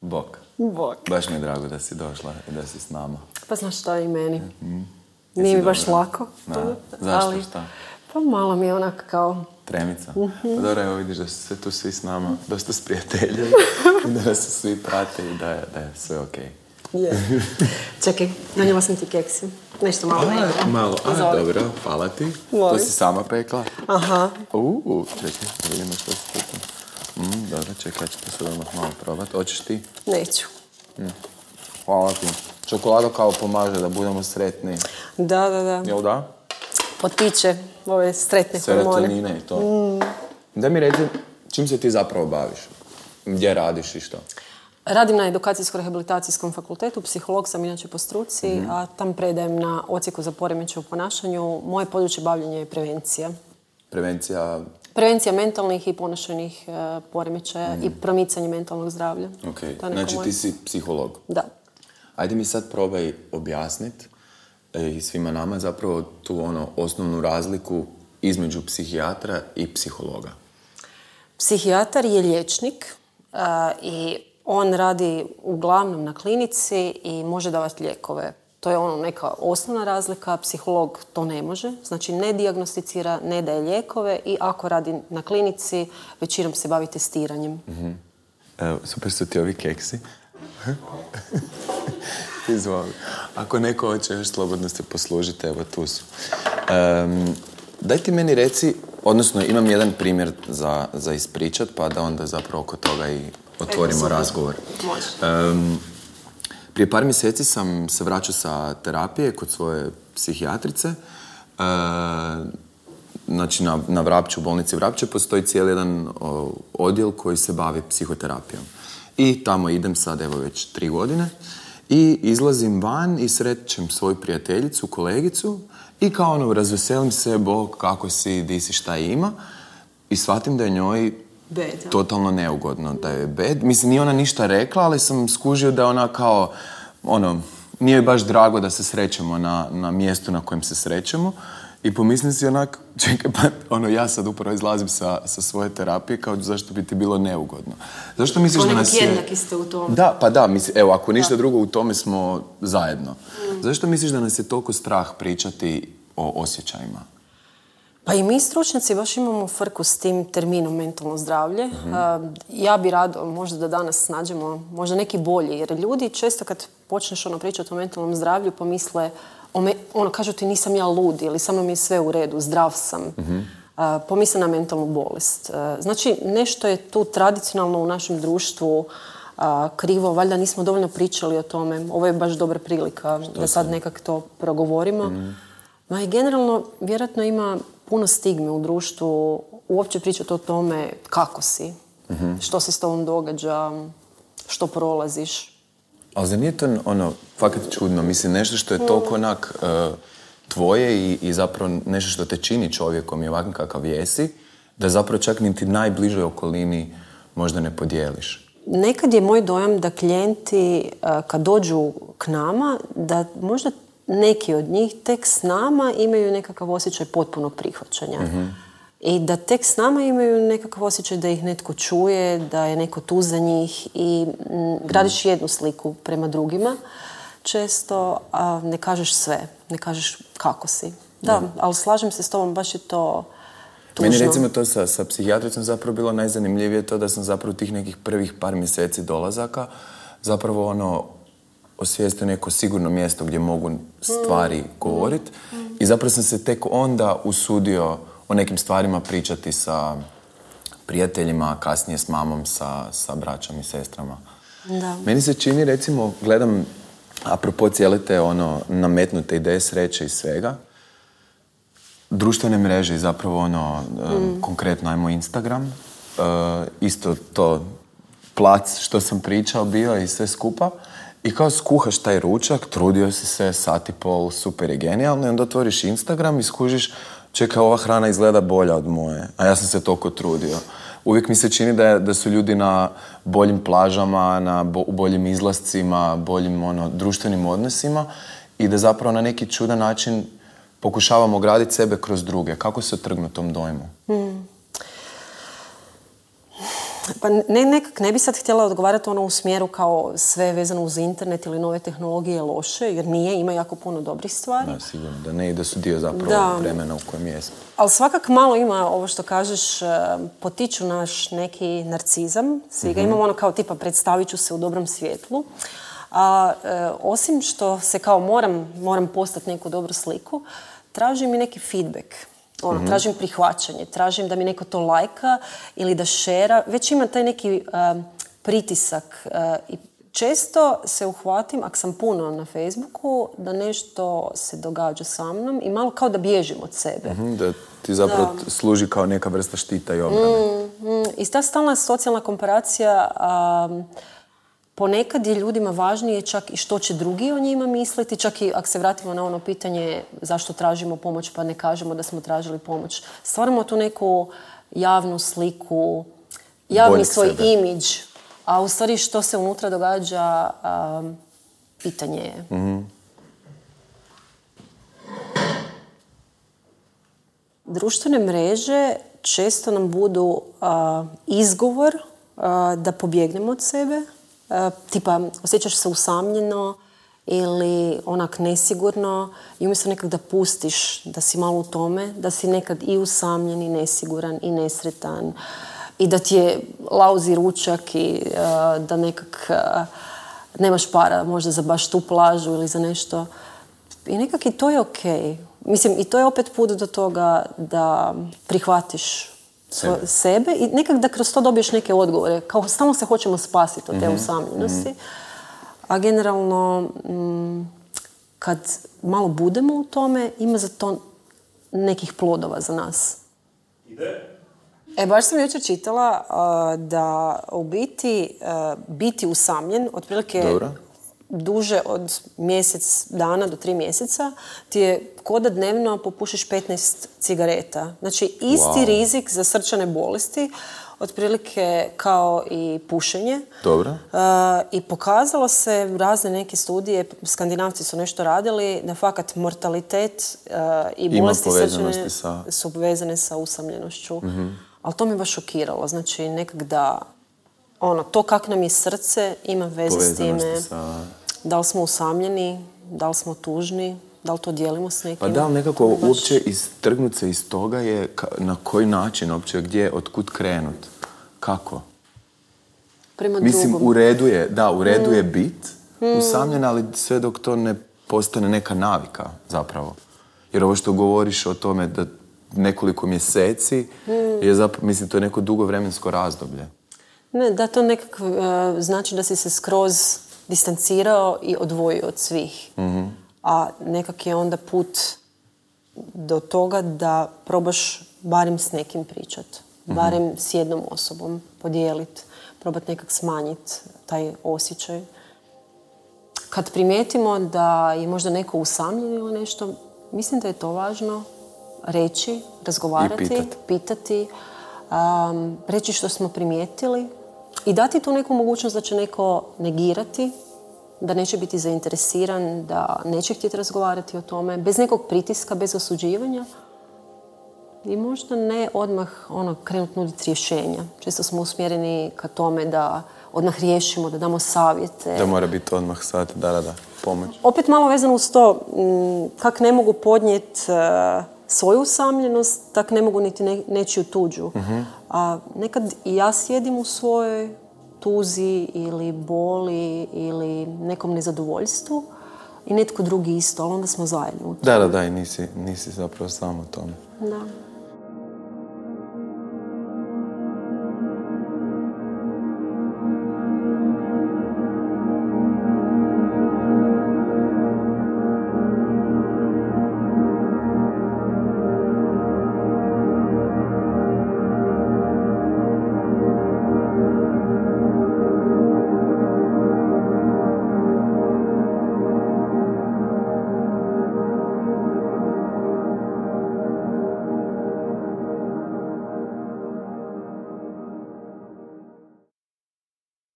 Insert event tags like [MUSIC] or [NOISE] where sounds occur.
Bok. Bok. Baš mi je drago da si došla i da si s nama. Pa znaš šta i meni. Mhm. Nije mi baš dobra? lako. Da. to, Zašto, ali- šta? Pa malo mi je onak kao... Tremica. Mhm. Pa dobro, evo vidiš da su se tu svi s nama dosta sprijateljili [LAUGHS] i da nas svi prate i da je, da je sve okej. Je. Čekaj, nanijela sam ti keksi. Nešto malo ide. Malo, a dobro, hvala ti. To si sama pekla. Aha. Uuu, čekaj, vidimo što si pekla. Mm, dobro, čekaj, to sad odmah malo probat. Hoćeš ti? Neću. Hvala ti. Čokolada kao pomaže da budemo sretni. Da, da, da. Jel da? Potiče ove sretne hormone. Serotonine i to. Da mi reci, čim se ti zapravo baviš? Gdje radiš i što? Radim na edukacijsko-rehabilitacijskom fakultetu, psiholog sam inače po struci, a tam predajem na ocijeku za poremećaj u ponašanju. Moje područje bavljenja je prevencija. Prevencija, Prevencija mentalnih i ponašajnih e, poremećaja i promicanje mentalnog zdravlja. ok. Znači ti si psiholog. Da. Ajde mi sad probaj objasnit e, i svima nama zapravo tu ono osnovnu razliku između psihijatra i psihologa. Psihijatar je liječnik a, i on radi uglavnom na klinici i može davati lijekove. To je ono neka osnovna razlika, psiholog to ne može, znači ne dijagnosticira, ne daje lijekove i ako radi na klinici, većinom se bavi testiranjem. Evo, super su ti ovi keksi. [LAUGHS] Izvoli. Ako neko hoće još slobodno se poslužite, evo tu su. Em, daj ti meni reci, odnosno imam jedan primjer za, za ispričat, pa da onda zapravo oko toga i otvorimo razgovor. Može. Em, prije par mjeseci sam se vraćao sa terapije kod svoje psihijatrice. E, znači na, na Vrapću, u bolnici Vrapće, postoji cijeli jedan odjel koji se bavi psihoterapijom. I tamo idem sad, evo već tri godine. I izlazim van i srećem svoju prijateljicu, kolegicu i kao ono, razveselim se, kako si, di si, šta ima. I shvatim da je njoj Bed, a? totalno neugodno da je bed. Mislim, nije ona ništa rekla, ali sam skužio da je ona kao, ono, nije baš drago da se srećemo na, na mjestu na kojem se srećemo. I pomislim si onak, [LAUGHS] čekaj, pa ono, ja sad upravo izlazim sa, sa svoje terapije, kao zašto bi ti bilo neugodno. Zašto misliš da nas je... jednaki ste u tome. Da, pa da, mislim, evo, ako ništa drugo, u tome smo zajedno. Zašto misliš da nas je toliko strah pričati o osjećajima? Pa i mi stručnjaci baš imamo frku s tim terminom mentalno zdravlje. Ja bi rado možda da danas nađemo možda neki bolji, jer ljudi često kad počneš ono pričati o mentalnom zdravlju pomisle, ono kažu ti nisam ja lud ili samo mi je sve u redu, zdrav sam. A, Pomisle na mentalnu bolest. Znači nešto je tu tradicionalno u našem društvu krivo, valjda nismo dovoljno pričali o tome. Ovo je baš dobra prilika da sad nekak to progovorimo. Ma i generalno, vjerojatno ima puno stigme u društvu uopće pričati o tome kako si, što se s tobom događa, što prolaziš. Ali zar nije to ono, fakat čudno, mislim, nešto što je toliko onak e, tvoje i, i zapravo nešto što te čini čovjekom i ovakvim kakav jesi, da zapravo čak niti najbližoj okolini možda ne podijeliš. Nekad je moj dojam da klijenti a, kad dođu k nama, da možda neki od njih tek s nama imaju nekakav osjećaj potpunog prihvaćanja. I da tek s nama imaju nekakav osjećaj da ih netko čuje, da je neko tu za njih i mm, gradiš jednu sliku prema drugima često, a ne kažeš sve, ne kažeš kako si. Da, ali slažem se s tobom, baš je to tužno. Meni recimo to sa, sa psihijatricom zapravo bilo najzanimljivije to da sam zapravo tih nekih prvih par mjeseci dolazaka zapravo ono osvijestio neko sigurno mjesto gdje mogu stvari govoriti i zapravo sam se tek onda usudio o nekim stvarima pričati sa prijateljima, kasnije s mamom, sa, sa braćom i sestrama. Da. Meni se čini, recimo, gledam apropo cijele te ono, nametnute ideje sreće i svega, društvene mreže i zapravo ono, e, konkretno ajmo Instagram, e, isto to plac što sam pričao bio i sve skupa. I kao skuhaš taj ručak, trudio si se, sat i pol, super je genijalno i onda otvoriš Instagram i skužiš, čekaj, ova hrana izgleda bolja od moje, a ja sam se toliko trudio. Uvijek mi se čini da, je- da su ljudi na boljim plažama, na bo- boljim izlascima, boljim ono, društvenim odnosima i da zapravo na neki čudan način pokušavamo graditi sebe kroz druge. Kako se otrgnu tom dojmu? Pa ne, nekak ne bi sad htjela odgovarati ono u smjeru kao sve vezano uz internet ili nove tehnologije je loše, jer nije, ima jako puno dobrih stvari. Da, sigurno, da ne i da su dio zapravo vremena u kojem jesmo. Ali svakak malo ima ovo što kažeš, e, potiču naš neki narcizam. Svi ga mhm. imamo ono kao tipa predstavit ću se u dobrom svjetlu. A e, osim što se kao moram, moram postati neku dobru sliku, tražim i neki feedback. Ono, mhm. Tražim prihvaćanje, tražim da mi neko to lajka ili da šera. Već ima taj neki pritisak i često se uhvatim, ako sam puno na Facebooku, da nešto se događa sa mnom i malo kao da bježim od sebe. Mhm, da ti zapravo služi kao neka vrsta štita i obrane. Mm, mm. I ta stalna socijalna komparacija ponekad je ljudima važnije čak i što će drugi o njima misliti, čak i ako se vratimo na ono pitanje zašto tražimo pomoć pa ne kažemo da smo tražili pomoć. Stvaramo tu neku javnu sliku, javni svoj imidž, a u stvari što se unutra događa, pitanje je. Mhm. Društvene mreže često nam budu izgovor da pobjegnemo od sebe, tipa osjećaš se usamljeno ili onak nesigurno i umjesto nekak da pustiš da si malo u tome, da si nekad i usamljen i nesiguran i nesretan i da ti je lauzi ručak i e, da nekak e, nemaš para možda za baš tu plažu ili za nešto. I nekak i to je ok. Mislim, i to je opet put do toga da prihvatiš sebe. sebe i nekak da kroz to dobiješ neke odgovore. Kao stalno se hoćemo spasiti od te mm usamljenosti. A generalno, mm, kad malo budemo u tome, ima za to nekih plodova za nas. Ide? E, baš sam jučer čitala da u biti biti usamljen, otprilike Dobro duže od mjesec dana do tri mjeseca ti je ko da dnevno popušiš 15 cigareta. Znači isti rizik za srčane bolesti otprilike kao i pušenje. Dobro. Uh, I pokazalo se razne neke studije, skandinavci su nešto radili, da fakat mortalitet uh, i bolesti srčane sa... su vezane sa usamljenošću. mm Ali to me baš šokiralo. Znači nekak da ono, to kako nam je srce ima veze s time. Sa da li smo usamljeni, da li smo tužni, da li to dijelimo s nekim? Pa da, nekako baš... uopće istrgnut se iz toga je na koji način uopće, gdje, otkud krenut, kako? Prema Mislim, u redu je, da, u redu je mm. bit mm. usamljen, ali sve dok to ne postane neka navika zapravo. Jer ovo što govoriš o tome da nekoliko mjeseci mm. je zapravo, mislim, to je neko dugo vremensko razdoblje. Ne, da to nekako uh, znači da si se skroz distancirao i odvojio od svih. mm A nekak je onda put do toga da probaš barem s nekim pričat. mm Barem s jednom osobom podijeliti. Probat nekak smanjiti taj osjećaj. Kad primijetimo da je možda neko usamljen ili nešto, mislim da je to važno reći, razgovarati, pitati, um, reći što smo primijetili, i dati tu neku mogućnost da će neko negirati, da neće biti zainteresiran, da neće htjeti razgovarati o tome, bez nekog pritiska, bez osuđivanja. I možda ne odmah ono, krenut nuditi rješenja. Često smo usmjereni ka tome da odmah riješimo, da damo savjete. Da mora biti odmah sad, da, da, da, pomoć. Opet malo vezano uz to, kak ne mogu podnijeti e, svoju usamljenost, tak ne mogu niti nečiju tuđu. Mhm. A nekad i ja sjedim u svojoj tuzi ili boli ili nekom nezadovoljstvu i netko drugi isto, ali onda smo zajedno. Da, da, da, i nisi, nisi zapravo samo u tome. Da.